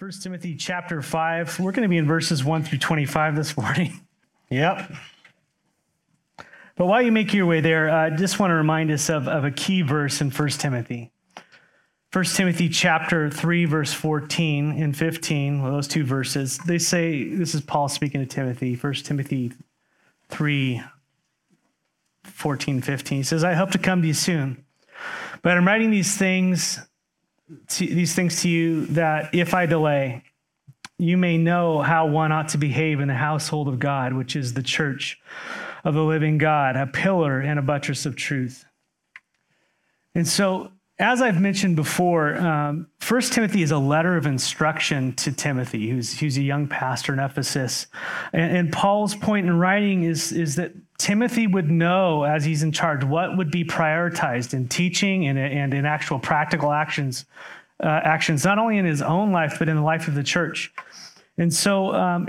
1 Timothy chapter 5. We're going to be in verses 1 through 25 this morning. yep. But while you make your way there, I uh, just want to remind us of, of a key verse in 1 Timothy. 1 Timothy chapter 3, verse 14 and 15, well, those two verses, they say, this is Paul speaking to Timothy, 1 Timothy 3, 14, 15. He says, I hope to come to you soon. But I'm writing these things to, these things to you that if I delay, you may know how one ought to behave in the household of God, which is the church of the living God, a pillar and a buttress of truth. And so, as I've mentioned before, um, First Timothy is a letter of instruction to Timothy, who's, who's a young pastor in Ephesus. And, and Paul's point in writing is, is that Timothy would know, as he's in charge, what would be prioritized in teaching and, and in actual practical actions, uh, actions, not only in his own life, but in the life of the church. And so, um,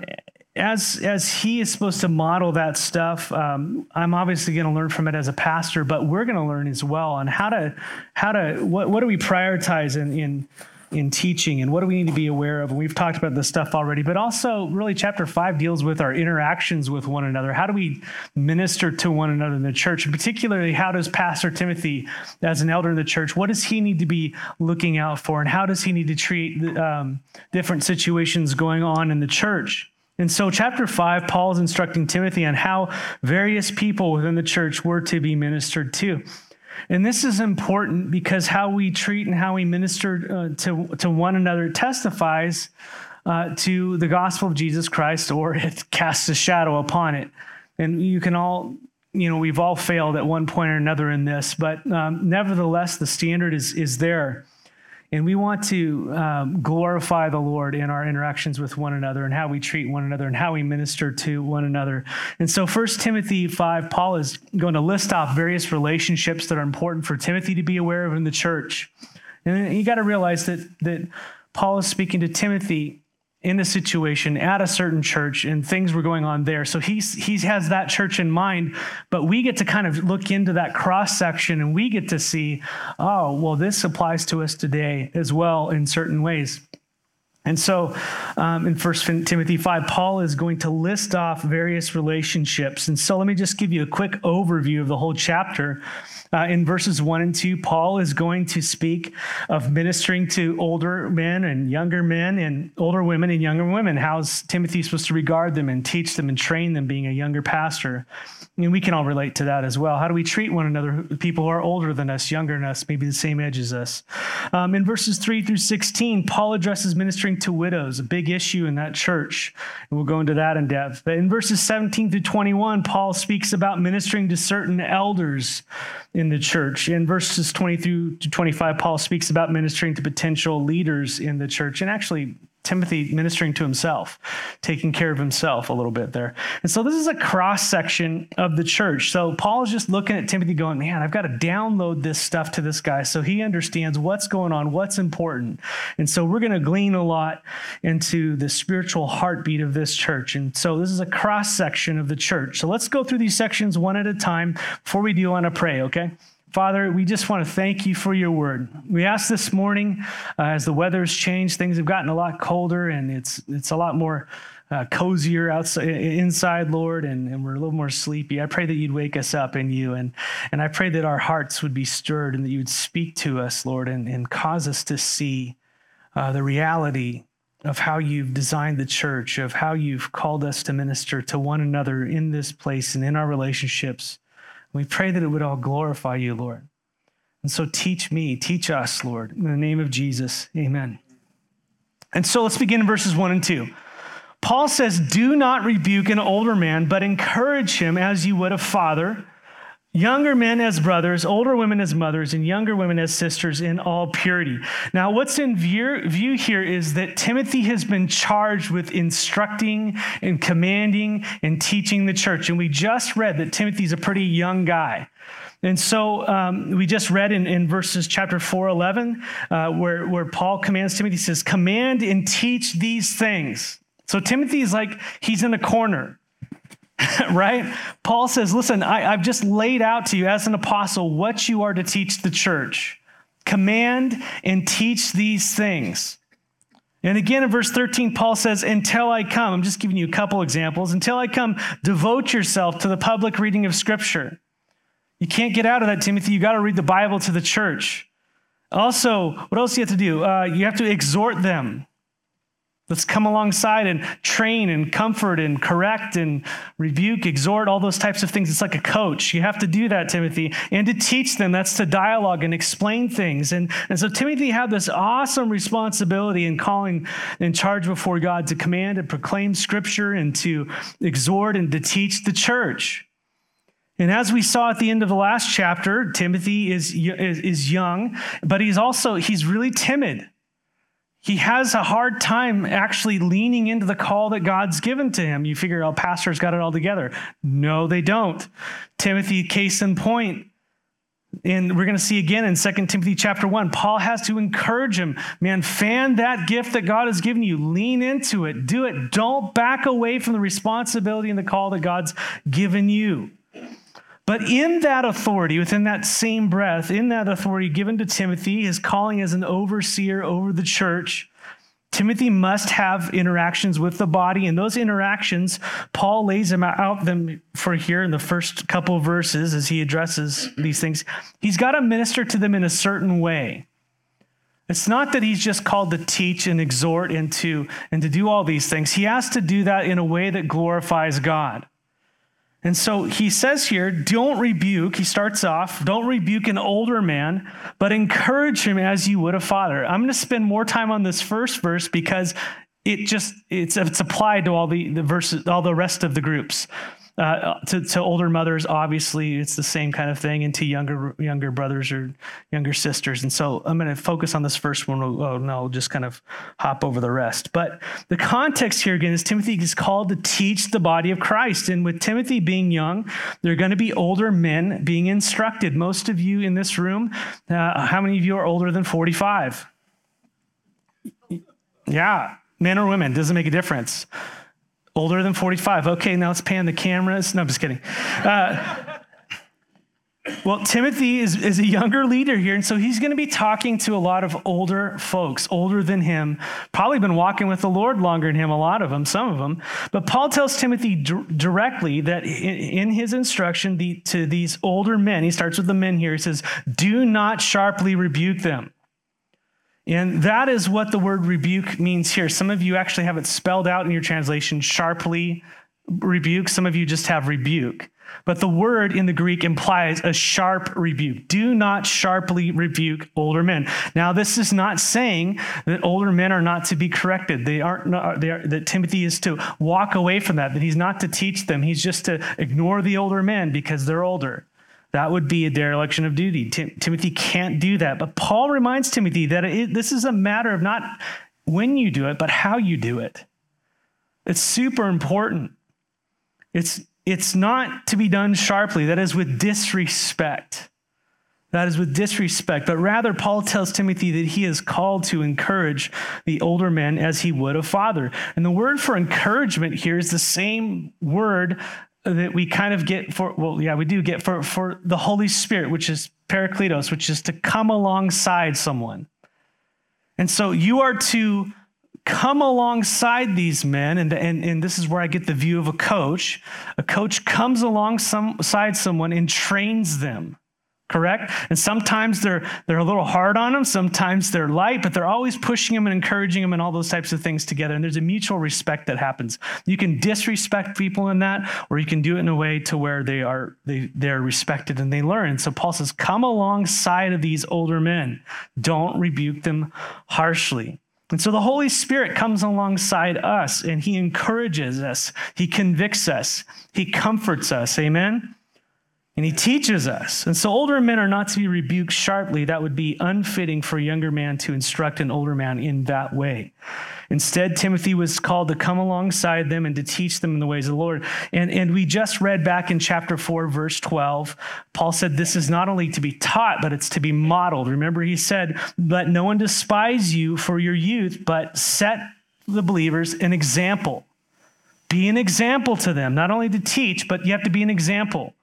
as as he is supposed to model that stuff, um, I'm obviously going to learn from it as a pastor, but we're going to learn as well on how to how to what what do we prioritize in in in teaching and what do we need to be aware of? And we've talked about this stuff already, but also really chapter five deals with our interactions with one another. How do we minister to one another in the church? And particularly, how does Pastor Timothy, as an elder in the church, what does he need to be looking out for? And how does he need to treat um, different situations going on in the church? And so, chapter five, Paul is instructing Timothy on how various people within the church were to be ministered to. And this is important because how we treat and how we minister uh, to, to one another testifies uh, to the gospel of Jesus Christ or it casts a shadow upon it. And you can all, you know, we've all failed at one point or another in this, but um, nevertheless, the standard is, is there. And we want to um, glorify the Lord in our interactions with one another and how we treat one another and how we minister to one another. And so, 1 Timothy 5, Paul is going to list off various relationships that are important for Timothy to be aware of in the church. And you got to realize that, that Paul is speaking to Timothy in a situation at a certain church and things were going on there. So he's, he has that church in mind, but we get to kind of look into that cross section and we get to see, oh, well, this applies to us today as well in certain ways. And so um, in 1 Timothy 5, Paul is going to list off various relationships. And so let me just give you a quick overview of the whole chapter. Uh, in verses 1 and 2, Paul is going to speak of ministering to older men and younger men and older women and younger women. How's Timothy supposed to regard them and teach them and train them being a younger pastor? And we can all relate to that as well. How do we treat one another? People who are older than us, younger than us, maybe the same age as us. Um, in verses 3 through 16, Paul addresses ministering to widows, a big issue in that church. And we'll go into that in depth. But in verses 17 through 21, Paul speaks about ministering to certain elders in the church. In verses 20 through to 25, Paul speaks about ministering to potential leaders in the church. And actually, Timothy ministering to himself, taking care of himself a little bit there. And so this is a cross section of the church. So Paul is just looking at Timothy going, man, I've got to download this stuff to this guy so he understands what's going on, what's important. And so we're going to glean a lot into the spiritual heartbeat of this church. And so this is a cross section of the church. So let's go through these sections one at a time. Before we do, I want to pray, okay? Father, we just want to thank you for your word. We ask this morning, uh, as the weather's changed, things have gotten a lot colder and it's, it's a lot more uh, cozier outside, inside, Lord, and, and we're a little more sleepy. I pray that you'd wake us up in you. And, and I pray that our hearts would be stirred and that you would speak to us, Lord, and, and cause us to see uh, the reality of how you've designed the church, of how you've called us to minister to one another in this place and in our relationships. We pray that it would all glorify you, Lord. And so teach me, teach us, Lord, in the name of Jesus. Amen. And so let's begin in verses one and two. Paul says, Do not rebuke an older man, but encourage him as you would a father younger men as brothers, older women as mothers, and younger women as sisters in all purity. Now, what's in view here is that Timothy has been charged with instructing and commanding and teaching the church. And we just read that Timothy's a pretty young guy. And so um, we just read in, in verses chapter 4, 11, uh, where, where Paul commands Timothy, he says, Command and teach these things. So Timothy is like, he's in a corner. right? Paul says, Listen, I, I've just laid out to you as an apostle what you are to teach the church. Command and teach these things. And again in verse 13, Paul says, Until I come, I'm just giving you a couple examples. Until I come, devote yourself to the public reading of Scripture. You can't get out of that, Timothy. You got to read the Bible to the church. Also, what else do you have to do? Uh, you have to exhort them. Let's come alongside and train and comfort and correct and rebuke, exhort, all those types of things. It's like a coach. You have to do that, Timothy. And to teach them, that's to dialogue and explain things. And, and so Timothy had this awesome responsibility in calling in charge before God to command and proclaim scripture and to exhort and to teach the church. And as we saw at the end of the last chapter, Timothy is, is, is young, but he's also, he's really timid he has a hard time actually leaning into the call that God's given to him. You figure, oh, pastor's got it all together. No, they don't. Timothy, case in point. And we're going to see again in 2 Timothy chapter 1, Paul has to encourage him, man, fan that gift that God has given you. Lean into it. Do it. Don't back away from the responsibility and the call that God's given you. But in that authority, within that same breath, in that authority given to Timothy, his calling as an overseer over the church, Timothy must have interactions with the body. And those interactions, Paul lays them out them for here in the first couple verses as he addresses these things. He's got to minister to them in a certain way. It's not that he's just called to teach and exhort and to, and to do all these things. He has to do that in a way that glorifies God. And so he says here, don't rebuke. He starts off, don't rebuke an older man, but encourage him as you would a father. I'm going to spend more time on this first verse because it just it's it's applied to all the, the verses, all the rest of the groups. Uh, to, to older mothers, obviously, it's the same kind of thing, and to younger younger brothers or younger sisters. And so I'm going to focus on this first one. Oh, no, I'll just kind of hop over the rest. But the context here again is Timothy is called to teach the body of Christ. And with Timothy being young, there are going to be older men being instructed. Most of you in this room, uh, how many of you are older than 45? Yeah, men or women, doesn't make a difference. Older than 45. Okay, now let's pan the cameras. No, I'm just kidding. Uh, well, Timothy is, is a younger leader here, and so he's going to be talking to a lot of older folks, older than him, probably been walking with the Lord longer than him, a lot of them, some of them. But Paul tells Timothy d- directly that in, in his instruction the, to these older men, he starts with the men here, he says, Do not sharply rebuke them. And that is what the word rebuke means here. Some of you actually have it spelled out in your translation sharply rebuke. Some of you just have rebuke. But the word in the Greek implies a sharp rebuke. Do not sharply rebuke older men. Now, this is not saying that older men are not to be corrected. They aren't, they are, that Timothy is to walk away from that, that he's not to teach them. He's just to ignore the older men because they're older. That would be a dereliction of duty. Tim- Timothy can't do that. But Paul reminds Timothy that it, this is a matter of not when you do it, but how you do it. It's super important. It's, it's not to be done sharply, that is with disrespect. That is with disrespect, but rather, Paul tells Timothy that he is called to encourage the older men as he would a father. And the word for encouragement here is the same word that we kind of get for well yeah we do get for for the holy spirit which is parakletos which is to come alongside someone. And so you are to come alongside these men and, and, and this is where i get the view of a coach. A coach comes alongside someone and trains them correct? And sometimes they're they're a little hard on them sometimes they're light but they're always pushing them and encouraging them and all those types of things together. And there's a mutual respect that happens. You can disrespect people in that or you can do it in a way to where they are they they're respected and they learn. So paul says come alongside of these older men. Don't rebuke them harshly. And so the Holy Spirit comes alongside us and he encourages us, he convicts us, he comforts us. Amen. And he teaches us. And so older men are not to be rebuked sharply. That would be unfitting for a younger man to instruct an older man in that way. Instead, Timothy was called to come alongside them and to teach them in the ways of the Lord. And, and we just read back in chapter 4, verse 12, Paul said this is not only to be taught, but it's to be modeled. Remember, he said, Let no one despise you for your youth, but set the believers an example. Be an example to them, not only to teach, but you have to be an example.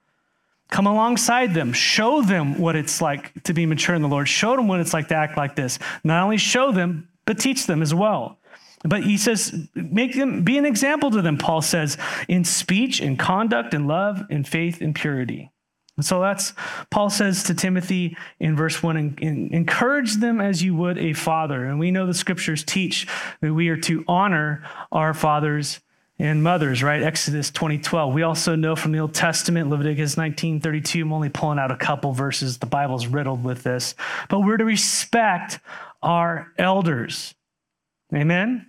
Come alongside them. Show them what it's like to be mature in the Lord. Show them what it's like to act like this. Not only show them, but teach them as well. But he says, make them be an example to them, Paul says, in speech, in conduct, in love, in faith, in purity. And so that's, Paul says to Timothy in verse 1 in, in, encourage them as you would a father. And we know the scriptures teach that we are to honor our fathers and mothers, right? Exodus 20:12. We also know from the Old Testament, Leviticus 19:32. I'm only pulling out a couple verses. The Bible's riddled with this. But we're to respect our elders. Amen?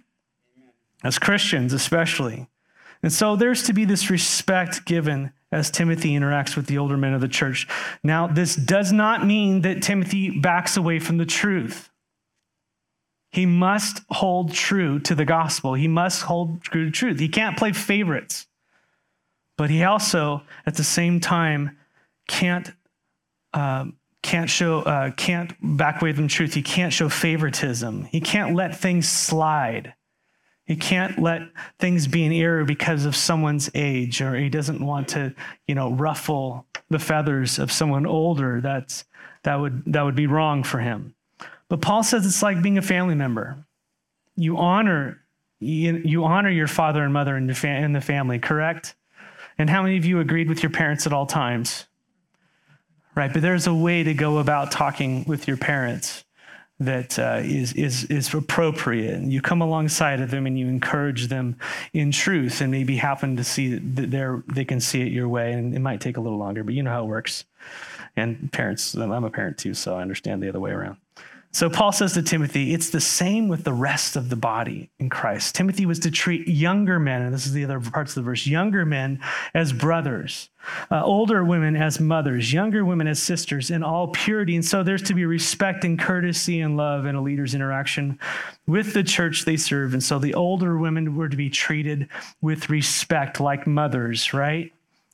As Christians, especially. And so there's to be this respect given as Timothy interacts with the older men of the church. Now, this does not mean that Timothy backs away from the truth. He must hold true to the gospel. He must hold true to truth. He can't play favorites. But he also, at the same time, can't uh, can't show uh, can't back away from truth. He can't show favoritism. He can't let things slide. He can't let things be in error because of someone's age, or he doesn't want to, you know, ruffle the feathers of someone older. That's that would that would be wrong for him. But Paul says it's like being a family member. You honor you, honor your father and mother in the, fa- in the family, correct? And how many of you agreed with your parents at all times? Right, but there's a way to go about talking with your parents that uh, is is is appropriate. You come alongside of them and you encourage them in truth, and maybe happen to see that they they can see it your way, and it might take a little longer, but you know how it works. And parents, I'm a parent too, so I understand the other way around. So Paul says to Timothy, it's the same with the rest of the body in Christ. Timothy was to treat younger men, and this is the other parts of the verse, younger men as brothers, uh, older women as mothers, younger women as sisters in all purity. And so there's to be respect and courtesy and love in a leader's interaction with the church they serve. And so the older women were to be treated with respect like mothers, right?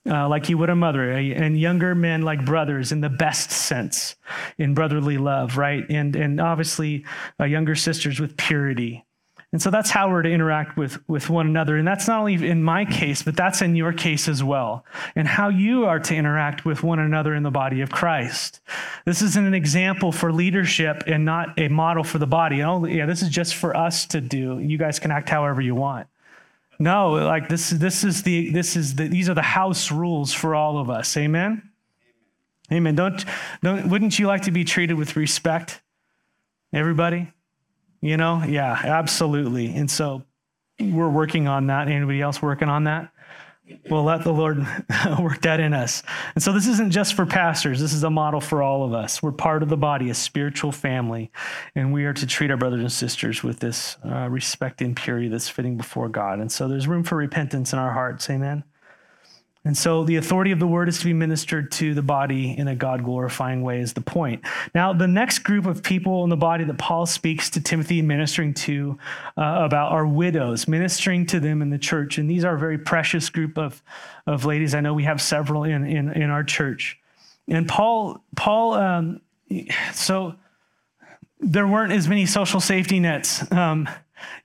Uh, like you would a mother, and younger men like brothers in the best sense, in brotherly love, right? And and obviously uh, younger sisters with purity. And so that's how we're to interact with, with one another. And that's not only in my case, but that's in your case as well. And how you are to interact with one another in the body of Christ. This is an example for leadership and not a model for the body. Only, yeah, this is just for us to do. You guys can act however you want. No, like this, is this is the, this is the, these are the house rules for all of us. Amen. Amen. Don't, don't, wouldn't you like to be treated with respect? Everybody? You know? Yeah, absolutely. And so we're working on that. Anybody else working on that? We'll let the Lord work that in us. And so this isn't just for pastors. This is a model for all of us. We're part of the body, a spiritual family, and we are to treat our brothers and sisters with this uh, respect and purity that's fitting before God. And so there's room for repentance in our hearts. Amen. And so the authority of the word is to be ministered to the body in a God glorifying way, is the point. Now, the next group of people in the body that Paul speaks to Timothy ministering to uh, about are widows, ministering to them in the church. And these are a very precious group of, of ladies. I know we have several in, in, in our church. And Paul, Paul, um, so there weren't as many social safety nets um,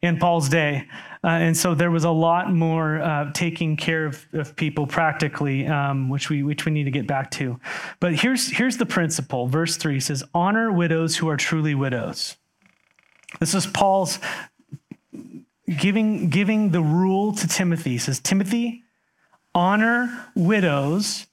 in Paul's day. Uh, and so there was a lot more uh, taking care of, of people practically, um, which we which we need to get back to. But here's here's the principle. Verse three says, "Honor widows who are truly widows." This is Paul's giving giving the rule to Timothy. He says, "Timothy, honor widows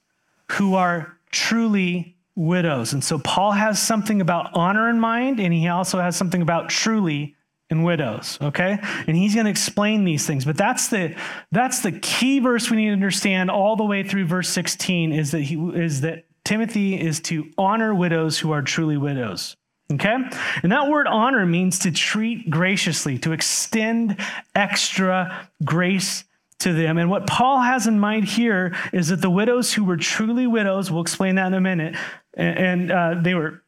who are truly widows." And so Paul has something about honor in mind, and he also has something about truly and widows okay? And he's going to explain these things but that's the that's the key verse we need to understand all the way through verse 16 is that he is that timothy is to honor widows who are truly widows okay? And that word honor means to treat graciously to extend extra grace to them. And what paul has in mind here is that the widows who were truly widows we'll explain that in a minute and, and uh, they were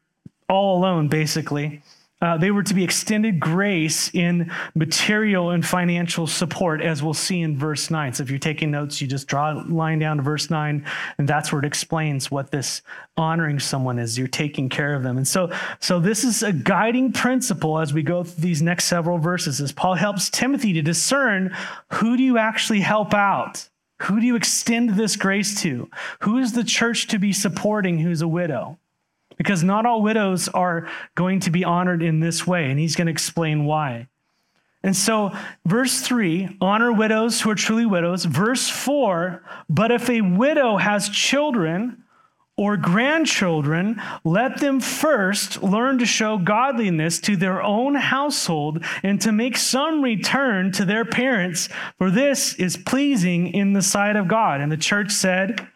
all alone basically uh, they were to be extended grace in material and financial support, as we'll see in verse 9. So if you're taking notes, you just draw a line down to verse 9, and that's where it explains what this honoring someone is. You're taking care of them. And so, so this is a guiding principle as we go through these next several verses, as Paul helps Timothy to discern who do you actually help out? Who do you extend this grace to? Who is the church to be supporting who's a widow? Because not all widows are going to be honored in this way, and he's going to explain why. And so, verse 3, honor widows who are truly widows. Verse 4, but if a widow has children or grandchildren, let them first learn to show godliness to their own household and to make some return to their parents, for this is pleasing in the sight of God. And the church said,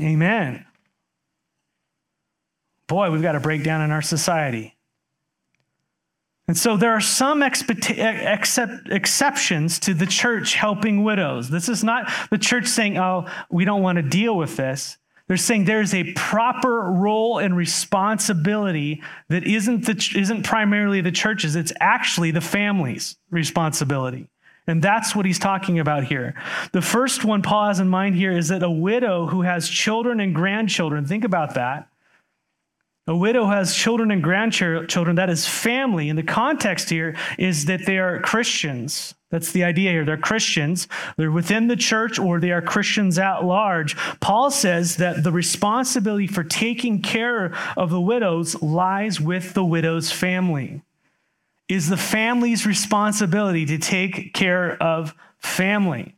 Amen. Boy, we've got a breakdown in our society. And so there are some except, exceptions to the church helping widows. This is not the church saying, oh, we don't want to deal with this. They're saying there's a proper role and responsibility that isn't, the, isn't primarily the church's, it's actually the family's responsibility. And that's what he's talking about here. The first one Paul has in mind here is that a widow who has children and grandchildren, think about that a widow has children and grandchildren, that is family. And the context here is that they are Christians. That's the idea here. They're Christians. They're within the church or they are Christians at large. Paul says that the responsibility for taking care of the widows lies with the widow's family. Is the family's responsibility to take care of family.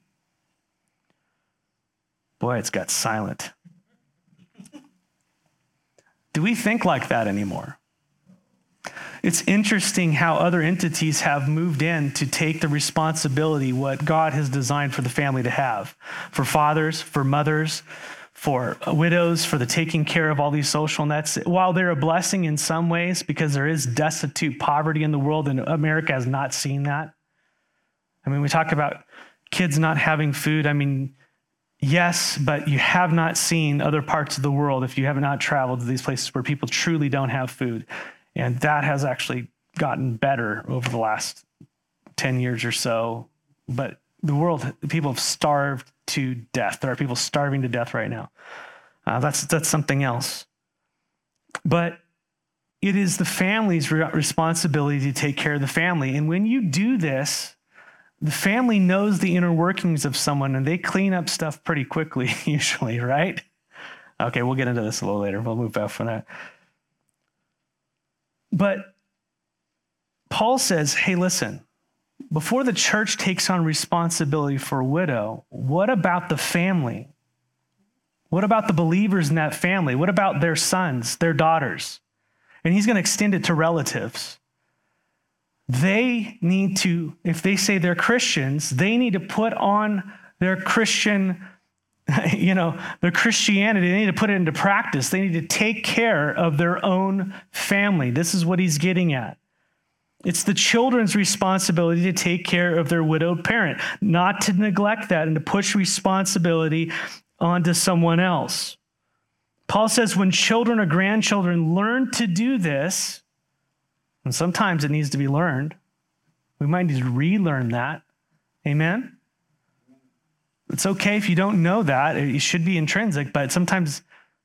Boy, it's got silent. Do we think like that anymore? It's interesting how other entities have moved in to take the responsibility, what God has designed for the family to have for fathers, for mothers, for widows, for the taking care of all these social nets. While they're a blessing in some ways, because there is destitute poverty in the world, and America has not seen that. I mean, we talk about kids not having food. I mean, Yes, but you have not seen other parts of the world if you have not traveled to these places where people truly don't have food. And that has actually gotten better over the last 10 years or so. But the world, people have starved to death. There are people starving to death right now. Uh, that's, that's something else. But it is the family's responsibility to take care of the family. And when you do this, the family knows the inner workings of someone and they clean up stuff pretty quickly, usually, right? Okay, we'll get into this a little later. We'll move back from that. But Paul says, hey, listen, before the church takes on responsibility for a widow, what about the family? What about the believers in that family? What about their sons, their daughters? And he's going to extend it to relatives they need to, if they say they're Christians, they need to put on their Christian, you know, their Christianity. They need to put it into practice. They need to take care of their own family. This is what he's getting at. It's the children's responsibility to take care of their widowed parent, not to neglect that and to push responsibility onto someone else. Paul says when children or grandchildren learn to do this, and sometimes it needs to be learned. We might need to relearn that. Amen? It's okay if you don't know that. It should be intrinsic, but sometimes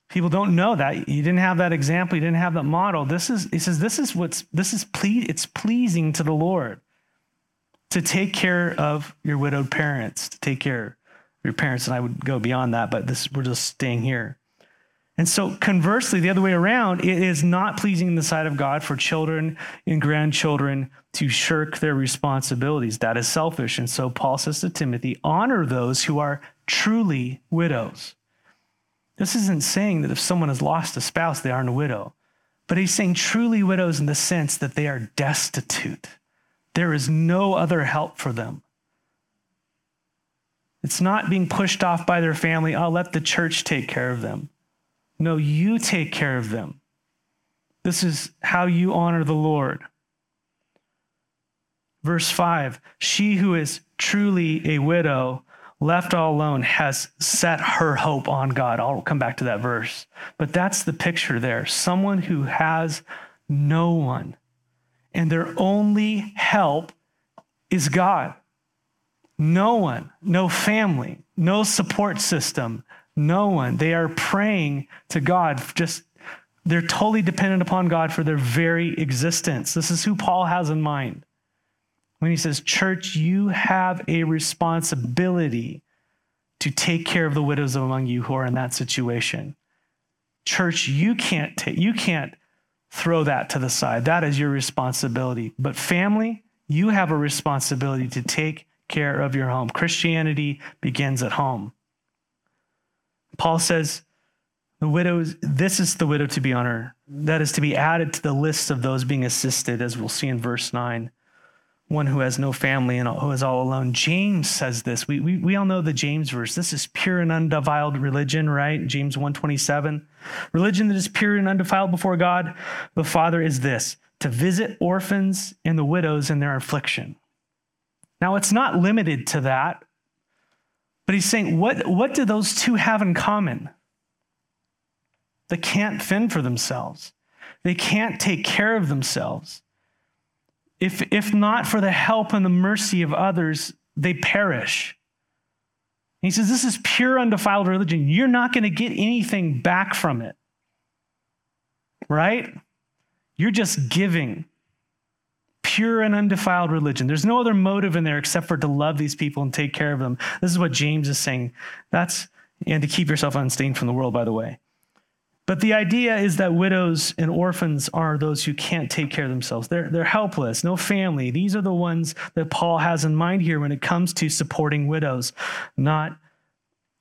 people don't know that. You didn't have that example, you didn't have that model. This is, he says, this is what's, this is, ple- it's pleasing to the Lord to take care of your widowed parents, to take care of your parents. And I would go beyond that, but this, we're just staying here. And so, conversely, the other way around, it is not pleasing in the sight of God for children and grandchildren to shirk their responsibilities. That is selfish. And so, Paul says to Timothy, honor those who are truly widows. This isn't saying that if someone has lost a spouse, they aren't a widow, but he's saying truly widows in the sense that they are destitute. There is no other help for them. It's not being pushed off by their family. I'll let the church take care of them. No, you take care of them. This is how you honor the Lord. Verse 5 She who is truly a widow, left all alone, has set her hope on God. I'll come back to that verse. But that's the picture there. Someone who has no one, and their only help is God. No one, no family, no support system, no one. They are praying to God, just they're totally dependent upon God for their very existence. This is who Paul has in mind. When he says, Church, you have a responsibility to take care of the widows among you who are in that situation. Church, you can't take, you can't throw that to the side. That is your responsibility. But family, You have a responsibility to take care of your home. Christianity begins at home. Paul says, the widows, this is the widow to be honored. That is to be added to the list of those being assisted, as we'll see in verse 9. One who has no family and who is all alone. James says this. We, we, we all know the James verse. This is pure and undefiled religion, right? James 127. Religion that is pure and undefiled before God the Father is this to visit orphans and the widows in their affliction. Now, it's not limited to that, but he's saying, what, what do those two have in common? They can't fend for themselves, they can't take care of themselves. If, if not for the help and the mercy of others, they perish. He says, This is pure, undefiled religion. You're not going to get anything back from it. Right? You're just giving pure and undefiled religion. There's no other motive in there except for to love these people and take care of them. This is what James is saying. That's and to keep yourself unstained from the world, by the way. But the idea is that widows and orphans are those who can't take care of themselves. They're, they're helpless, no family. These are the ones that Paul has in mind here when it comes to supporting widows, not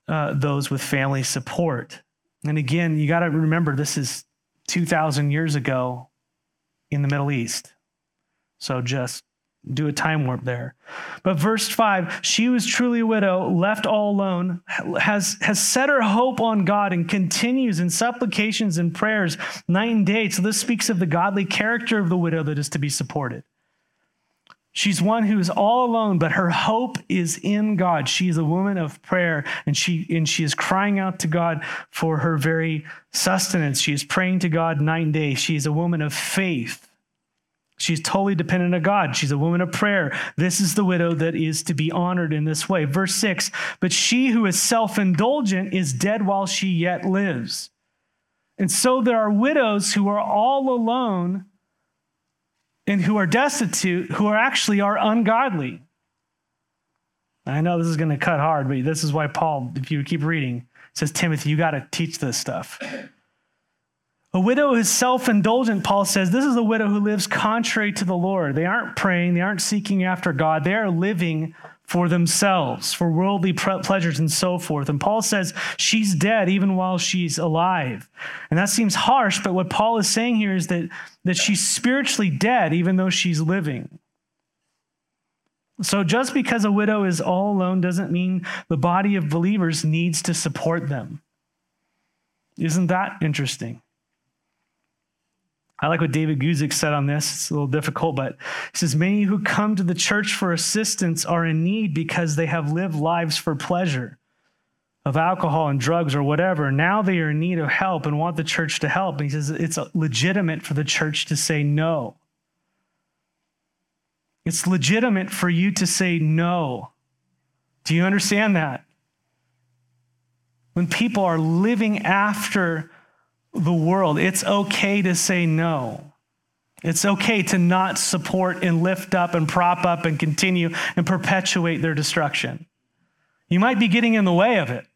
uh, those with family support. And again, you got to remember this is 2,000 years ago in the Middle East. So just do a time warp there. But verse 5, she was truly a widow, left all alone, has, has set her hope on God and continues in supplications and prayers night and day. So this speaks of the godly character of the widow that is to be supported. She's one who is all alone, but her hope is in God. She is a woman of prayer, and she and she is crying out to God for her very sustenance. She is praying to God night and day. She is a woman of faith. She's totally dependent on God. She's a woman of prayer. This is the widow that is to be honored in this way. Verse 6 But she who is self indulgent is dead while she yet lives. And so there are widows who are all alone and who are destitute, who are actually are ungodly. I know this is going to cut hard, but this is why Paul, if you keep reading, says, Timothy, you got to teach this stuff. A widow is self indulgent, Paul says. This is a widow who lives contrary to the Lord. They aren't praying, they aren't seeking after God. They are living for themselves, for worldly pleasures and so forth. And Paul says she's dead even while she's alive. And that seems harsh, but what Paul is saying here is that, that she's spiritually dead even though she's living. So just because a widow is all alone doesn't mean the body of believers needs to support them. Isn't that interesting? I like what David Guzik said on this. It's a little difficult, but he says, Many who come to the church for assistance are in need because they have lived lives for pleasure of alcohol and drugs or whatever. Now they are in need of help and want the church to help. And he says, It's legitimate for the church to say no. It's legitimate for you to say no. Do you understand that? When people are living after the world. It's okay to say no. It's okay to not support and lift up and prop up and continue and perpetuate their destruction. You might be getting in the way of it,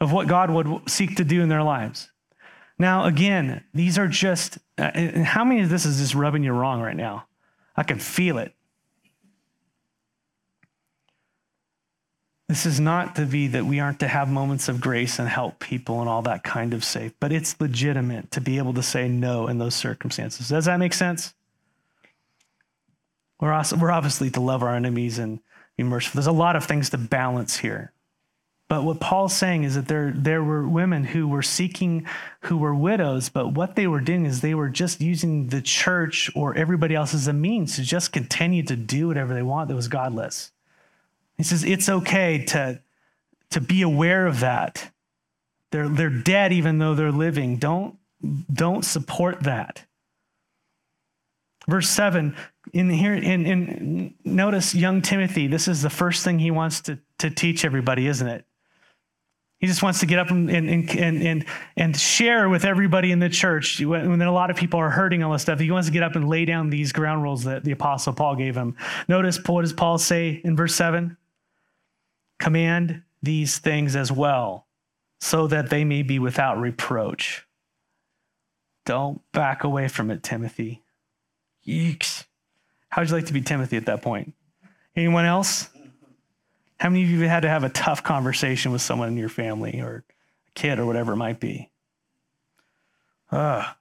of what God would seek to do in their lives. Now, again, these are just, uh, how many of this is just rubbing you wrong right now? I can feel it. This is not to be that we aren't to have moments of grace and help people and all that kind of safe, but it's legitimate to be able to say no in those circumstances. Does that make sense? We're, also, we're obviously to love our enemies and be merciful. There's a lot of things to balance here. But what Paul's saying is that there, there were women who were seeking, who were widows, but what they were doing is they were just using the church or everybody else as a means to just continue to do whatever they want that was godless. He says it's okay to, to be aware of that. They're, they're dead even though they're living. Don't, don't support that. Verse 7, in here, in, in notice young Timothy, this is the first thing he wants to, to teach everybody, isn't it? He just wants to get up and, and, and, and, and share with everybody in the church when, a lot of people are hurting all this stuff. He wants to get up and lay down these ground rules that the Apostle Paul gave him. Notice what does Paul say in verse 7? Command these things as well, so that they may be without reproach. Don't back away from it, Timothy. Yeeks. How'd you like to be Timothy at that point? Anyone else? How many of you had to have a tough conversation with someone in your family or a kid or whatever it might be? Ah.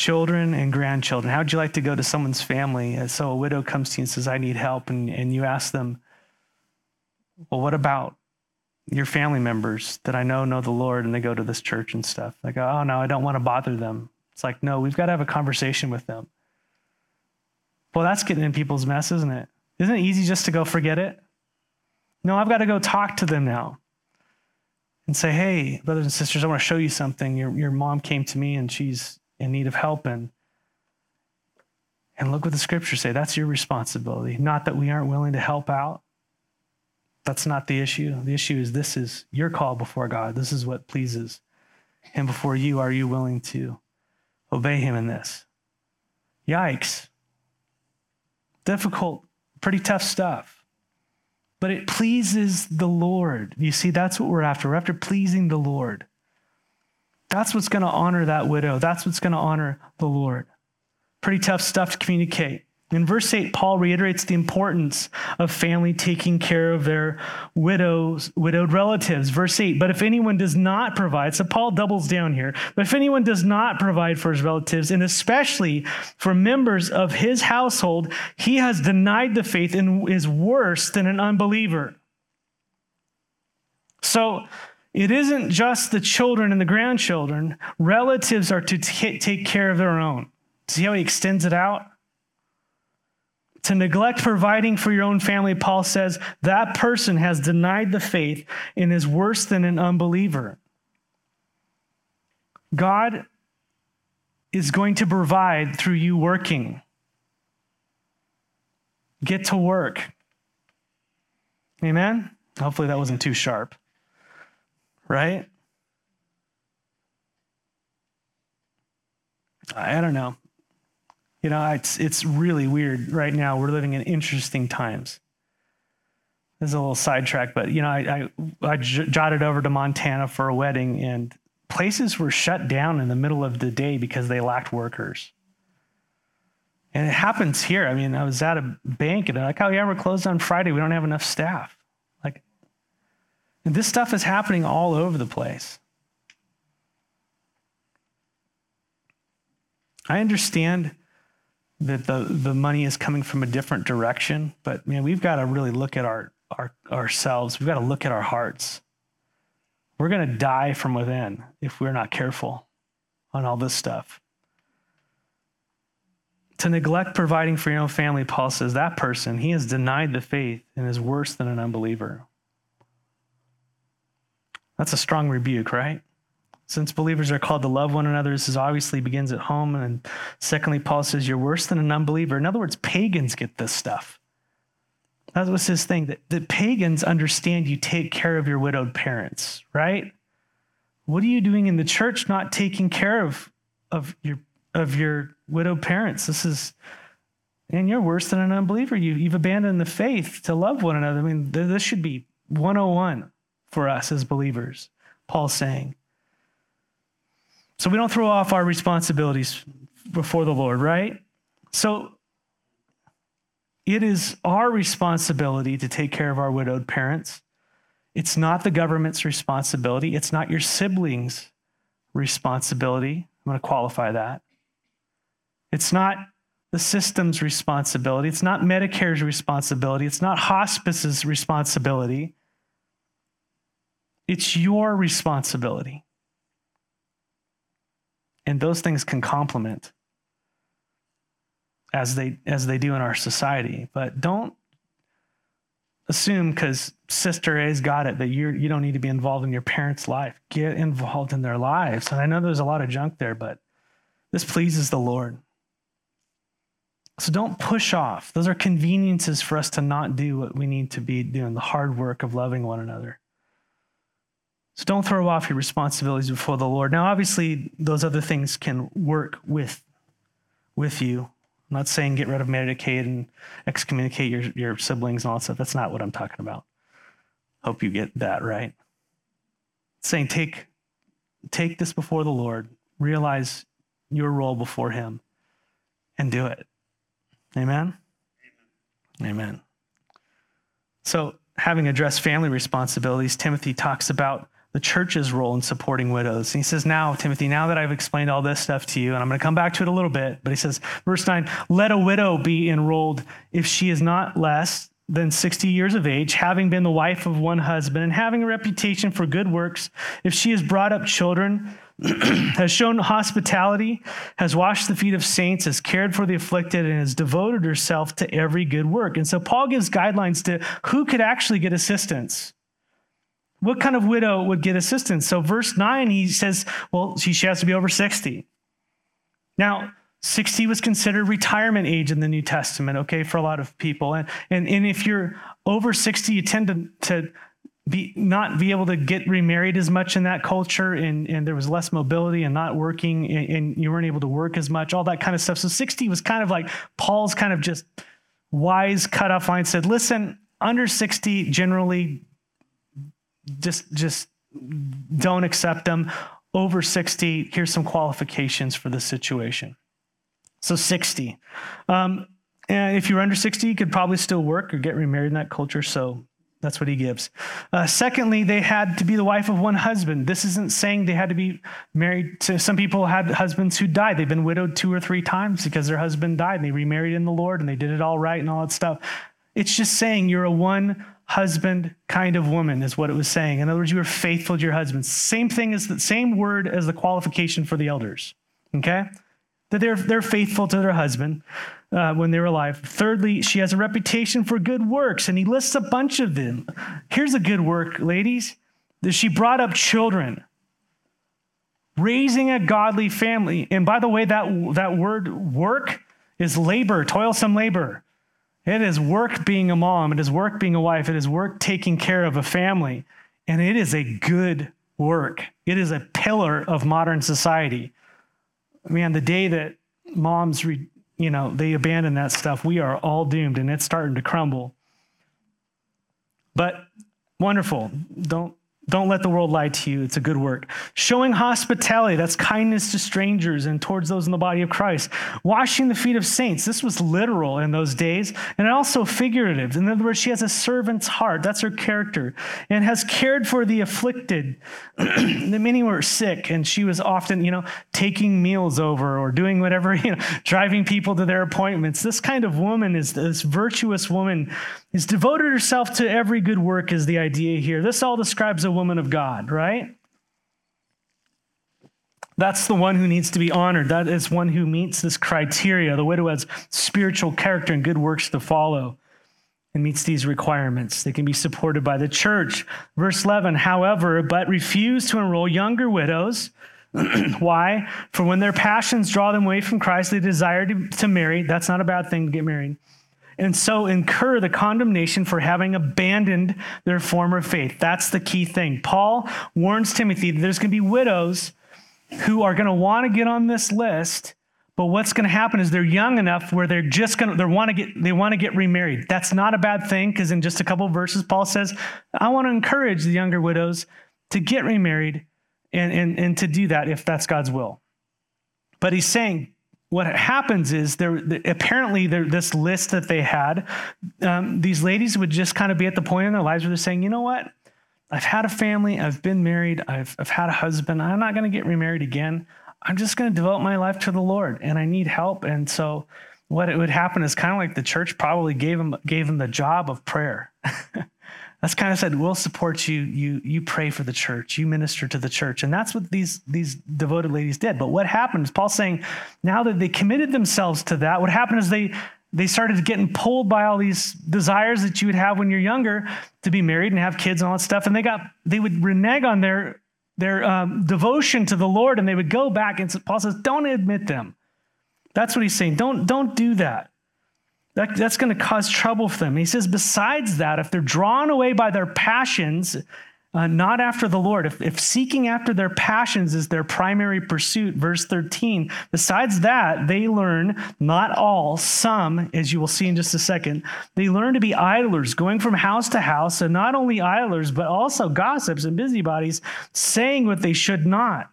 Children and grandchildren. How'd you like to go to someone's family? Uh, so a widow comes to you and says, I need help. And, and you ask them, Well, what about your family members that I know know the Lord and they go to this church and stuff? Like, oh, no, I don't want to bother them. It's like, no, we've got to have a conversation with them. Well, that's getting in people's mess, isn't it? Isn't it easy just to go forget it? No, I've got to go talk to them now and say, hey, brothers and sisters, I want to show you something. Your, your mom came to me and she's in need of help. And, and look what the scriptures say. That's your responsibility. Not that we aren't willing to help out. That's not the issue. The issue is this is your call before God. This is what pleases Him before you. Are you willing to obey Him in this? Yikes. Difficult, pretty tough stuff. But it pleases the Lord. You see, that's what we're after. We're after pleasing the Lord. That's what's going to honor that widow. That's what's going to honor the Lord. Pretty tough stuff to communicate. In verse 8, Paul reiterates the importance of family taking care of their widows, widowed relatives. Verse 8, but if anyone does not provide, so Paul doubles down here, but if anyone does not provide for his relatives, and especially for members of his household, he has denied the faith and is worse than an unbeliever. So it isn't just the children and the grandchildren, relatives are to t- take care of their own. See how he extends it out? To neglect providing for your own family, Paul says that person has denied the faith and is worse than an unbeliever. God is going to provide through you working. Get to work. Amen? Hopefully that wasn't too sharp. Right? I don't know. You know, it's it's really weird right now. We're living in interesting times. This is a little sidetrack, but you know, I, I, I j- jotted over to Montana for a wedding, and places were shut down in the middle of the day because they lacked workers. And it happens here. I mean, I was at a bank and they're like, "Oh yeah, we're closed on Friday. We don't have enough staff." And this stuff is happening all over the place. I understand that the, the money is coming from a different direction. But man, we've got to really look at our, our ourselves. We've got to look at our hearts. We're going to die from within if we're not careful on all this stuff. To neglect providing for your own family, Paul says that person, he has denied the faith and is worse than an unbeliever. That's a strong rebuke, right? Since believers are called to love one another, this is obviously begins at home. And secondly, Paul says, You're worse than an unbeliever. In other words, pagans get this stuff. That was his thing that the pagans understand you take care of your widowed parents, right? What are you doing in the church not taking care of, of your of your widowed parents? This is and you're worse than an unbeliever. You, you've abandoned the faith to love one another. I mean, this should be 101 for us as believers, Paul's saying. So we don't throw off our responsibilities before the Lord, right? So it is our responsibility to take care of our widowed parents. It's not the government's responsibility. It's not your siblings' responsibility. I'm going to qualify that. It's not the system's responsibility. It's not Medicare's responsibility. It's not hospice's responsibility. It's your responsibility. And those things can complement as they as they do in our society. But don't assume because sister A's got it that you you don't need to be involved in your parents' life. Get involved in their lives. And I know there's a lot of junk there, but this pleases the Lord. So don't push off. Those are conveniences for us to not do what we need to be doing, the hard work of loving one another. So don't throw off your responsibilities before the Lord. Now, obviously, those other things can work with, with you. I'm not saying get rid of Medicaid and excommunicate your, your siblings and all that stuff. That's not what I'm talking about. Hope you get that right. saying take, take this before the Lord, realize your role before Him, and do it. Amen? Amen. Amen. So, having addressed family responsibilities, Timothy talks about the church's role in supporting widows. And he says, Now, Timothy, now that I've explained all this stuff to you, and I'm going to come back to it a little bit, but he says, verse 9, let a widow be enrolled if she is not less than 60 years of age, having been the wife of one husband, and having a reputation for good works, if she has brought up children, has shown hospitality, has washed the feet of saints, has cared for the afflicted, and has devoted herself to every good work. And so Paul gives guidelines to who could actually get assistance. What kind of widow would get assistance? So, verse 9, he says, well, she, has to be over 60. Now, 60 was considered retirement age in the New Testament, okay, for a lot of people. And, and, and if you're over 60, you tend to, to be not be able to get remarried as much in that culture and, and there was less mobility and not working and, and, you weren't able to work as much all that kind of stuff so 60 was kind of like paul's kind of just wise cutoff line said listen under 60 generally just just don't accept them over 60 here's some qualifications for the situation so 60 um, and if you're under 60 you could probably still work or get remarried in that culture so that's what he gives. Uh, secondly, they had to be the wife of one husband. This isn't saying they had to be married to some people had husbands who died. They've been widowed two or three times because their husband died and they remarried in the Lord and they did it all right and all that stuff. It's just saying you're a one husband kind of woman, is what it was saying. In other words, you were faithful to your husband. Same thing as the same word as the qualification for the elders. Okay? That they're, they're faithful to their husband uh, when they were alive. Thirdly, she has a reputation for good works, and he lists a bunch of them. Here's a good work, ladies that she brought up children, raising a godly family. And by the way, that, that word work is labor, toilsome labor. It is work being a mom, it is work being a wife, it is work taking care of a family. And it is a good work. It is a pillar of modern society. Man, the day that moms re- you know, they abandon that stuff, we are all doomed and it's starting to crumble. But wonderful. Don't don't let the world lie to you. It's a good work. Showing hospitality, that's kindness to strangers and towards those in the body of Christ. Washing the feet of saints, this was literal in those days and also figurative. In other words, she has a servant's heart. That's her character. And has cared for the afflicted. Many were sick, and she was often, you know, taking meals over or doing whatever, you know, driving people to their appointments. This kind of woman is this virtuous woman is devoted herself to every good work, is the idea here. This all describes a woman of God, right? That's the one who needs to be honored. That is one who meets this criteria. The widow has spiritual character and good works to follow and meets these requirements. They can be supported by the church. Verse 11, however, but refuse to enroll younger widows. Why? For when their passions draw them away from Christ, they desire to, to marry. That's not a bad thing to get married and so incur the condemnation for having abandoned their former faith. That's the key thing. Paul warns Timothy that there's going to be widows who are going to want to get on this list, but what's going to happen is they're young enough where they're just going to they want to get they want to get remarried. That's not a bad thing because in just a couple verses Paul says, I want to encourage the younger widows to get remarried and, and, and to do that if that's God's will. But he's saying what happens is there apparently there, this list that they had um, these ladies would just kind of be at the point in their lives where they're saying you know what? I've had a family i've been married i've, I've had a husband i'm not going to get remarried again. I'm just going to devote my life to the lord and i need help. And so what it would happen is kind of like the church probably gave them gave them the job of prayer That's kind of said, we'll support you. You you pray for the church. You minister to the church, and that's what these these devoted ladies did. But what happened is Paul's saying, now that they committed themselves to that, what happened is they they started getting pulled by all these desires that you would have when you're younger to be married and have kids and all that stuff, and they got they would renege on their their um, devotion to the Lord, and they would go back. And Paul says, don't admit them. That's what he's saying. Don't don't do that. That, that's going to cause trouble for them. He says, besides that, if they're drawn away by their passions, uh, not after the Lord, if, if seeking after their passions is their primary pursuit, verse 13, besides that, they learn, not all, some, as you will see in just a second, they learn to be idlers, going from house to house, and not only idlers, but also gossips and busybodies, saying what they should not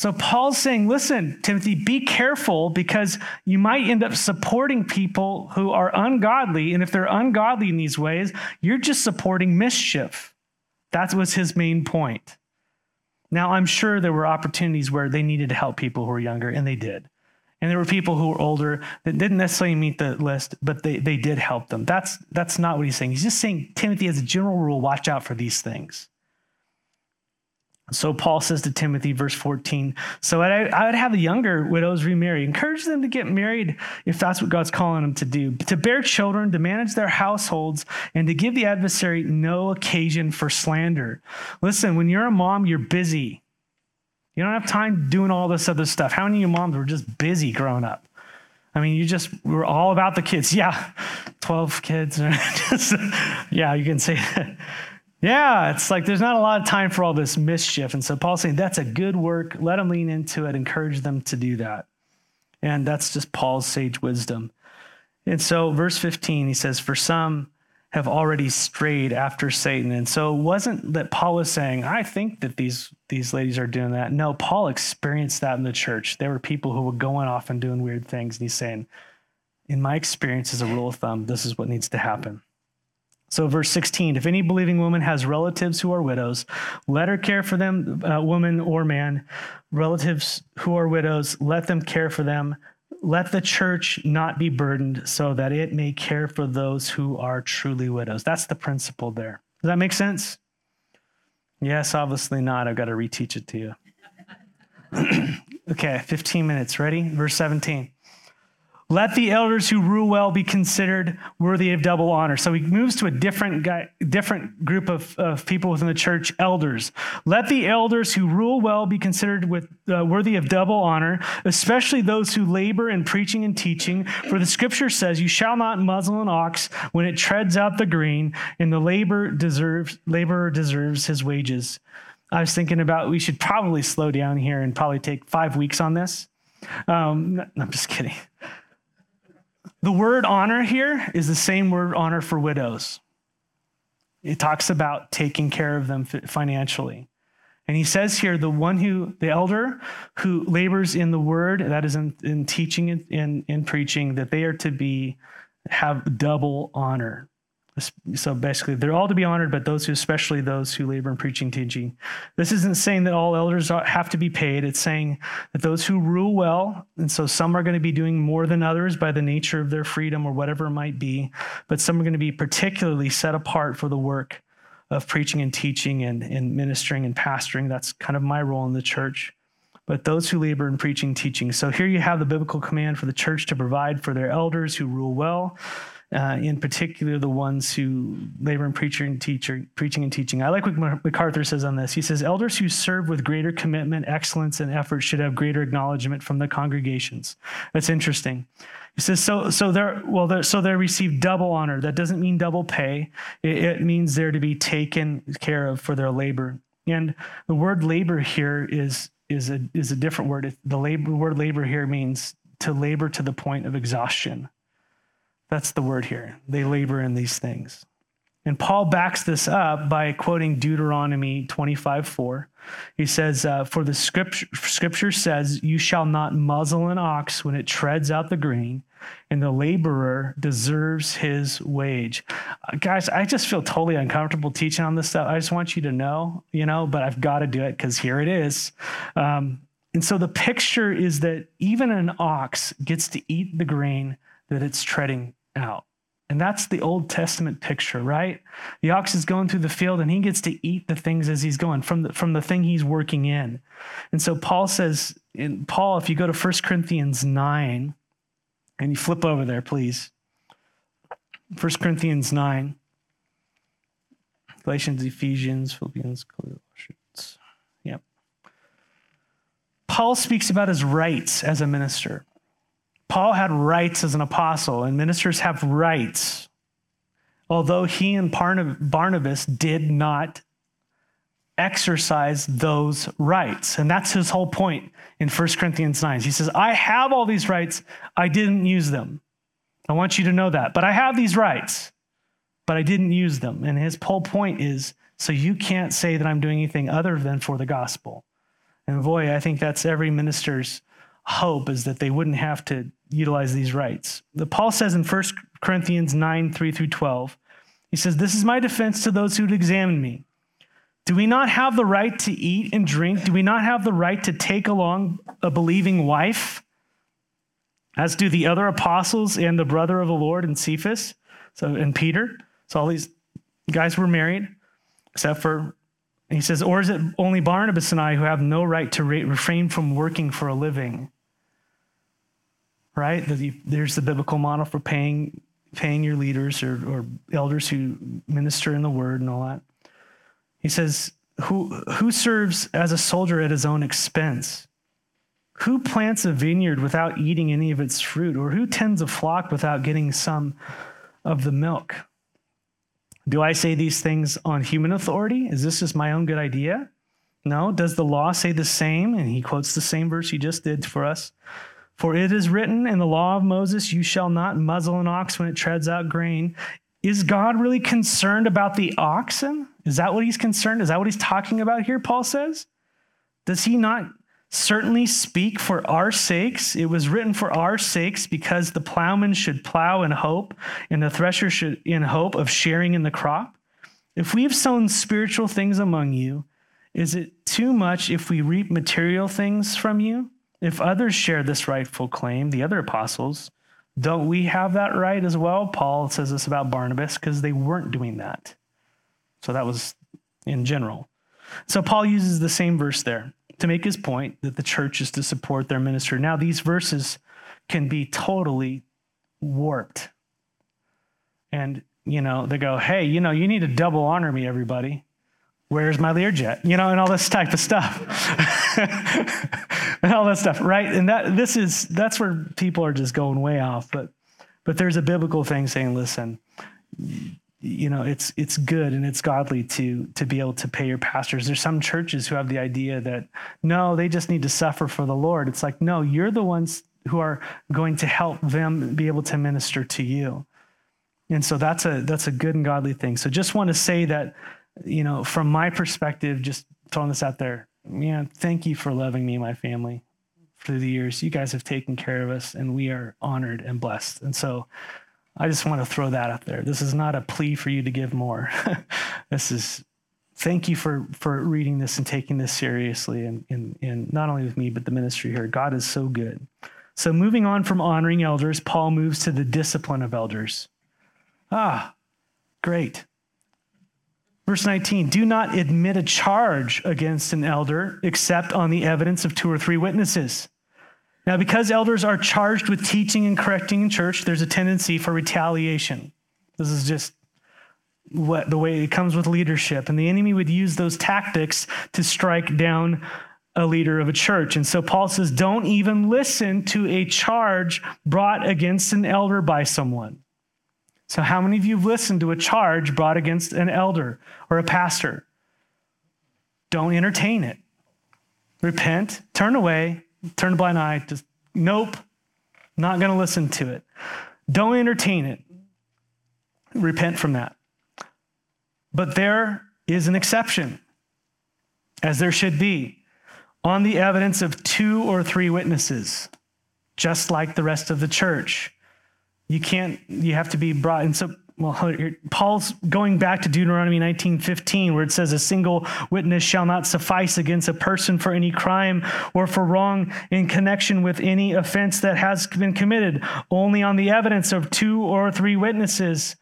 So Paul's saying, listen, Timothy, be careful because you might end up supporting people who are ungodly. And if they're ungodly in these ways, you're just supporting mischief. That was his main point. Now, I'm sure there were opportunities where they needed to help people who were younger, and they did. And there were people who were older that didn't necessarily meet the list, but they, they did help them. That's, that's not what he's saying. He's just saying, Timothy, as a general rule, watch out for these things. So Paul says to Timothy, verse 14, so I, I, would have the younger widows remarry. Encourage them to get married if that's what God's calling them to do, to bear children, to manage their households, and to give the adversary no occasion for slander. Listen, when you're a mom, you're busy. You don't have time doing all this other stuff. How many of you moms were just busy growing up? I mean, you just were all about the kids. Yeah, 12 kids. yeah, you can say that. Yeah, it's like there's not a lot of time for all this mischief. And so Paul's saying that's a good work. Let them lean into it, encourage them to do that. And that's just Paul's sage wisdom. And so, verse 15, he says, For some, have already strayed after Satan. And so it wasn't that Paul was saying, I think that these, these ladies are doing that. No, Paul experienced that in the church. There were people who were going off and doing weird things. And he's saying, in my experience, as a rule of thumb, this is what needs to happen. So, verse 16 if any believing woman has relatives who are widows, let her care for them, uh, woman or man. Relatives who are widows, let them care for them let the church not be burdened so that it may care for those who are truly widows. That's the principle there. Does that make sense? Yes, obviously not. I've got to reteach it to you. okay, 15 minutes. Ready? Verse 17. Let the elders who rule well be considered worthy of double honor. So he moves to a different guy, different group of, of people within the church, elders. Let the elders who rule well be considered with, uh, worthy of double honor, especially those who labor in preaching and teaching. For the scripture says, "You shall not muzzle an ox when it treads out the grain, and the labor deserves laborer deserves his wages." I was thinking about we should probably slow down here and probably take five weeks on this. Um, no, I'm just kidding. The word honor here is the same word honor for widows. It talks about taking care of them financially. And he says here, the one who, the elder who labors in the word, that is in, in teaching and in, in preaching, that they are to be, have double honor. So basically, they're all to be honored, but those who, especially those who labor in preaching, teaching. This isn't saying that all elders have to be paid. It's saying that those who rule well, and so some are going to be doing more than others by the nature of their freedom or whatever it might be, but some are going to be particularly set apart for the work of preaching and teaching and, and ministering and pastoring. That's kind of my role in the church. But those who labor in preaching, teaching. So here you have the biblical command for the church to provide for their elders who rule well uh, in particular the ones who labor in preaching and teacher, preaching and teaching. I like what MacArthur says on this. He says, Elders who serve with greater commitment, excellence, and effort should have greater acknowledgement from the congregations. That's interesting. He says, so, so they're, well, they're, so they receive double honor. That doesn't mean double pay. It, it means they're to be taken care of for their labor. And the word labor here is, is, a, is a different word. The labor, word labor here means to labor to the point of exhaustion. That's the word here. They labor in these things. And Paul backs this up by quoting Deuteronomy 25 4. He says, uh, For the scripture, scripture says, You shall not muzzle an ox when it treads out the grain, and the laborer deserves his wage. Uh, guys, I just feel totally uncomfortable teaching on this stuff. I just want you to know, you know, but I've got to do it because here it is. Um, and so the picture is that even an ox gets to eat the grain that it's treading out. And that's the Old Testament picture, right? The ox is going through the field and he gets to eat the things as he's going from the, from the thing he's working in. And so Paul says, in Paul, if you go to 1 Corinthians 9, and you flip over there, please. 1 Corinthians 9, Galatians, Ephesians, Philippians, Colossians. Yep. Paul speaks about his rights as a minister. Paul had rights as an apostle, and ministers have rights. Although he and Barnabas did not exercise those rights. And that's his whole point in 1 Corinthians 9. He says, I have all these rights, I didn't use them. I want you to know that. But I have these rights, but I didn't use them. And his whole point is so you can't say that I'm doing anything other than for the gospel. And boy, I think that's every minister's hope is that they wouldn't have to utilize these rights. The Paul says in 1 Corinthians 9, 3 through 12, he says, This is my defense to those who'd examine me. Do we not have the right to eat and drink? Do we not have the right to take along a believing wife? As do the other apostles and the brother of the Lord and Cephas, so and Peter. So all these guys were married, except for he says, or is it only Barnabas and I who have no right to refrain from working for a living? Right? There's the biblical model for paying paying your leaders or, or elders who minister in the word and all that. He says, who, who serves as a soldier at his own expense? Who plants a vineyard without eating any of its fruit? Or who tends a flock without getting some of the milk? Do I say these things on human authority? Is this just my own good idea? No. Does the law say the same? And he quotes the same verse he just did for us. For it is written in the law of Moses, you shall not muzzle an ox when it treads out grain. Is God really concerned about the oxen? Is that what he's concerned? Is that what he's talking about here, Paul says? Does he not certainly speak for our sakes? It was written for our sakes because the plowman should plow in hope and the thresher should in hope of sharing in the crop. If we have sown spiritual things among you, is it too much if we reap material things from you? If others share this rightful claim, the other apostles, don't we have that right as well? Paul says this about Barnabas because they weren't doing that. So that was in general. So Paul uses the same verse there to make his point that the church is to support their minister. Now, these verses can be totally warped. And, you know, they go, hey, you know, you need to double honor me, everybody. Where's my Learjet? You know, and all this type of stuff. and all that stuff, right? And that this is that's where people are just going way off. But but there's a biblical thing saying, listen, you know, it's it's good and it's godly to to be able to pay your pastors. There's some churches who have the idea that no, they just need to suffer for the Lord. It's like, no, you're the ones who are going to help them be able to minister to you. And so that's a that's a good and godly thing. So just want to say that, you know, from my perspective, just throwing this out there, man, thank you for loving me and my family through the years. You guys have taken care of us, and we are honored and blessed. And so I just want to throw that out there. This is not a plea for you to give more. this is thank you for for reading this and taking this seriously and, and, and not only with me, but the ministry here. God is so good. So moving on from honoring elders, Paul moves to the discipline of elders. Ah, great. Verse 19, do not admit a charge against an elder except on the evidence of two or three witnesses. Now, because elders are charged with teaching and correcting in church, there's a tendency for retaliation. This is just what the way it comes with leadership. And the enemy would use those tactics to strike down a leader of a church. And so Paul says, don't even listen to a charge brought against an elder by someone. So, how many of you have listened to a charge brought against an elder or a pastor? Don't entertain it. Repent, turn away, turn a blind eye. Just, nope, not going to listen to it. Don't entertain it. Repent from that. But there is an exception, as there should be, on the evidence of two or three witnesses, just like the rest of the church. You can't, you have to be brought. And so, well, Paul's going back to Deuteronomy 19:15, where it says, A single witness shall not suffice against a person for any crime or for wrong in connection with any offense that has been committed. Only on the evidence of two or three witnesses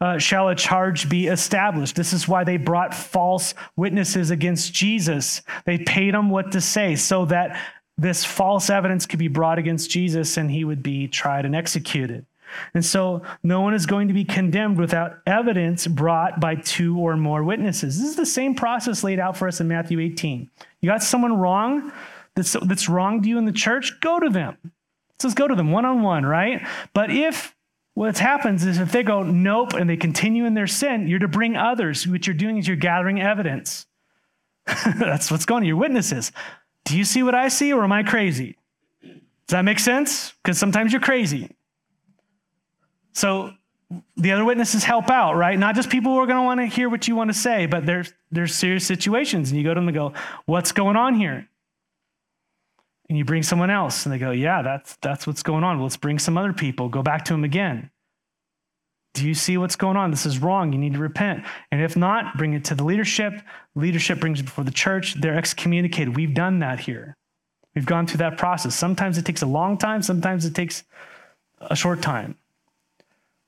uh, shall a charge be established. This is why they brought false witnesses against Jesus. They paid them what to say so that this false evidence could be brought against Jesus and he would be tried and executed. And so no one is going to be condemned without evidence brought by two or more witnesses. This is the same process laid out for us in Matthew 18. You got someone wrong that's, that's wronged you in the church, go to them. Says go to them one on one, right? But if what happens is if they go nope and they continue in their sin, you're to bring others. What you're doing is you're gathering evidence. That's what's going on. Your witnesses. Do you see what I see or am I crazy? Does that make sense? Because sometimes you're crazy. So the other witnesses help out, right? Not just people who are going to want to hear what you want to say, but there's there's serious situations, and you go to them and go, "What's going on here?" And you bring someone else and they go, Yeah, that's, that's what's going on. Well, Let's bring some other people. Go back to them again. Do you see what's going on? This is wrong. You need to repent. And if not, bring it to the leadership. Leadership brings it before the church. They're excommunicated. We've done that here. We've gone through that process. Sometimes it takes a long time, sometimes it takes a short time.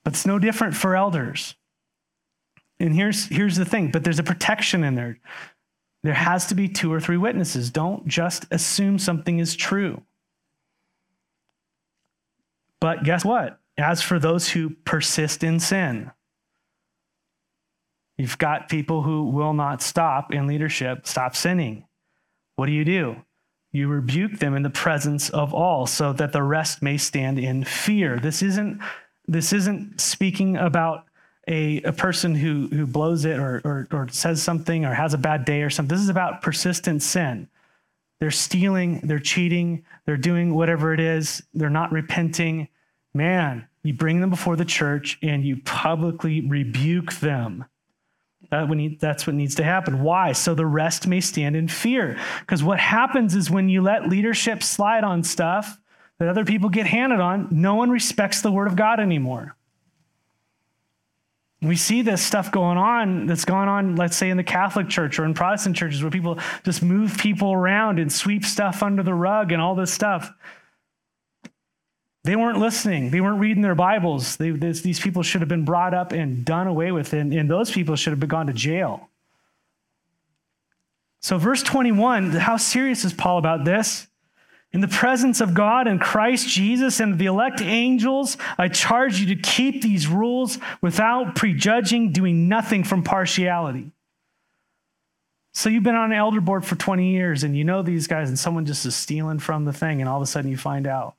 But it's no different for elders. And here's, here's the thing, but there's a protection in there. There has to be two or three witnesses. Don't just assume something is true. But guess what? As for those who persist in sin, you've got people who will not stop in leadership, stop sinning. What do you do? You rebuke them in the presence of all so that the rest may stand in fear. This isn't, this isn't speaking about a, a person who, who blows it or, or, or says something or has a bad day or something. This is about persistent sin. They're stealing, they're cheating, they're doing whatever it is, they're not repenting. Man, you bring them before the church and you publicly rebuke them. That need, that's what needs to happen. Why? So the rest may stand in fear. Because what happens is when you let leadership slide on stuff that other people get handed on, no one respects the word of God anymore. We see this stuff going on that's going on, let's say, in the Catholic Church or in Protestant churches where people just move people around and sweep stuff under the rug and all this stuff. They weren't listening. They weren't reading their Bibles. They, this, these people should have been brought up and done away with, and, and those people should have been gone to jail. So, verse 21, how serious is Paul about this? In the presence of God and Christ Jesus and the elect angels, I charge you to keep these rules without prejudging, doing nothing from partiality. So you've been on an elder board for 20 years and you know these guys, and someone just is stealing from the thing, and all of a sudden you find out.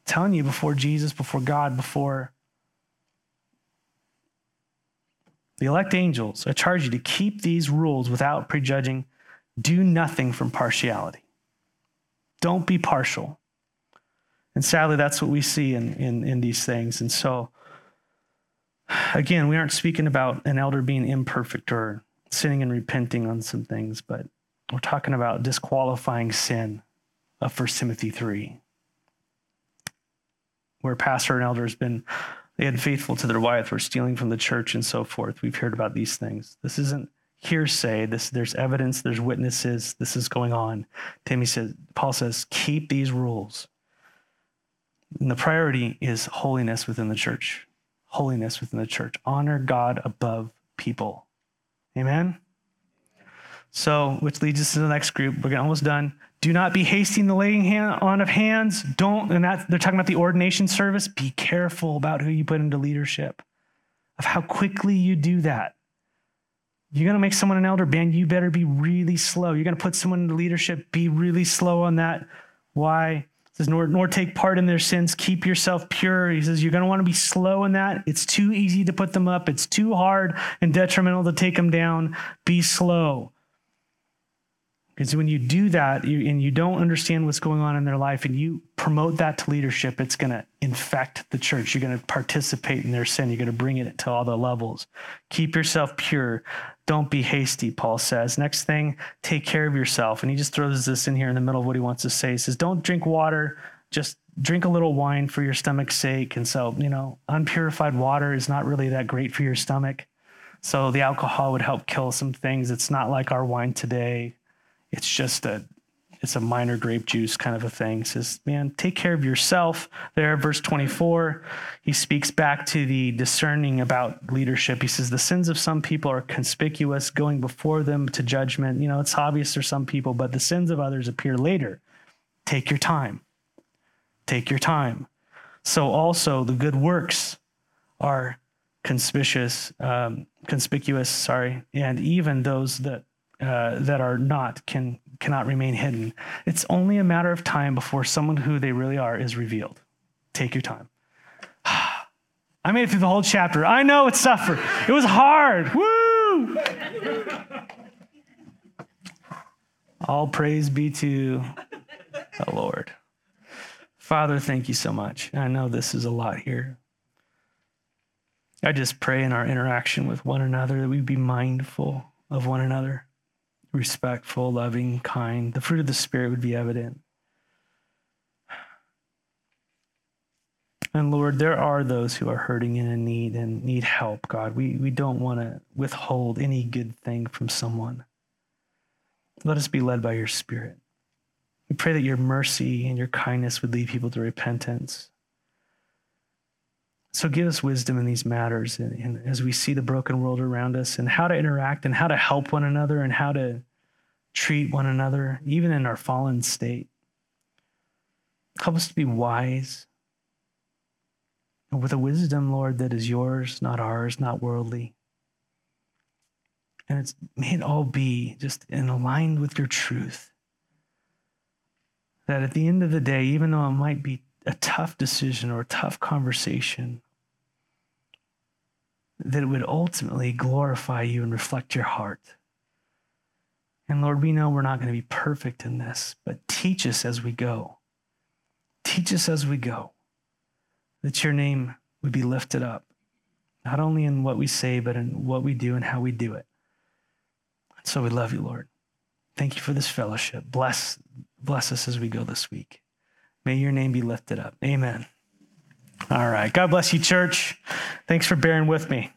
I'm telling you before Jesus, before God, before the elect angels, I charge you to keep these rules without prejudging, do nothing from partiality. Don't be partial. And sadly, that's what we see in, in, in these things. And so, again, we aren't speaking about an elder being imperfect or sinning and repenting on some things, but we're talking about disqualifying sin of 1 Timothy 3, where pastor and elder has been, they had faithful to their wife, or stealing from the church and so forth. We've heard about these things. This isn't hearsay. This, there's evidence, there's witnesses, this is going on. Timmy says, Paul says, keep these rules. And the priority is holiness within the church. Holiness within the church. Honor God above people. Amen? So, which leads us to the next group. We're almost done. Do not be hasty in the laying hand on of hands. Don't, and that they're talking about the ordination service. Be careful about who you put into leadership, of how quickly you do that. You're going to make someone an elder, man, you better be really slow. You're going to put someone into leadership, be really slow on that. Why? Says, nor, nor take part in their sins. Keep yourself pure. He says, you're going to want to be slow in that. It's too easy to put them up. It's too hard and detrimental to take them down. Be slow. Because when you do that you, and you don't understand what's going on in their life and you promote that to leadership, it's going to infect the church. You're going to participate in their sin. You're going to bring it to all the levels. Keep yourself pure. Don't be hasty, Paul says. Next thing, take care of yourself. And he just throws this in here in the middle of what he wants to say. He says, Don't drink water, just drink a little wine for your stomach's sake. And so, you know, unpurified water is not really that great for your stomach. So the alcohol would help kill some things. It's not like our wine today. It's just a it's a minor grape juice kind of a thing. He says, man, take care of yourself. There, verse 24, he speaks back to the discerning about leadership. He says, the sins of some people are conspicuous, going before them to judgment. You know, it's obvious for some people, but the sins of others appear later. Take your time. Take your time. So also the good works are conspicuous, um, conspicuous, sorry, and even those that uh, that are not can cannot remain hidden. It's only a matter of time before someone who they really are is revealed. Take your time. I made it through the whole chapter. I know it's suffer. It was hard. Woo! All praise be to the Lord. Father, thank you so much. I know this is a lot here. I just pray in our interaction with one another that we be mindful of one another respectful, loving, kind. The fruit of the Spirit would be evident. And Lord, there are those who are hurting and in need and need help, God. We, we don't want to withhold any good thing from someone. Let us be led by your Spirit. We pray that your mercy and your kindness would lead people to repentance. So give us wisdom in these matters and, and as we see the broken world around us and how to interact and how to help one another and how to treat one another, even in our fallen state. Help us to be wise and with a wisdom, Lord, that is yours, not ours, not worldly. And it's may it all be just in aligned with your truth. That at the end of the day, even though it might be a tough decision or a tough conversation, that would ultimately glorify you and reflect your heart. And Lord, we know we're not going to be perfect in this, but teach us as we go. Teach us as we go that your name would be lifted up, not only in what we say, but in what we do and how we do it. So we love you, Lord. Thank you for this fellowship. Bless, bless us as we go this week. May your name be lifted up. Amen. All right. God bless you, church. Thanks for bearing with me.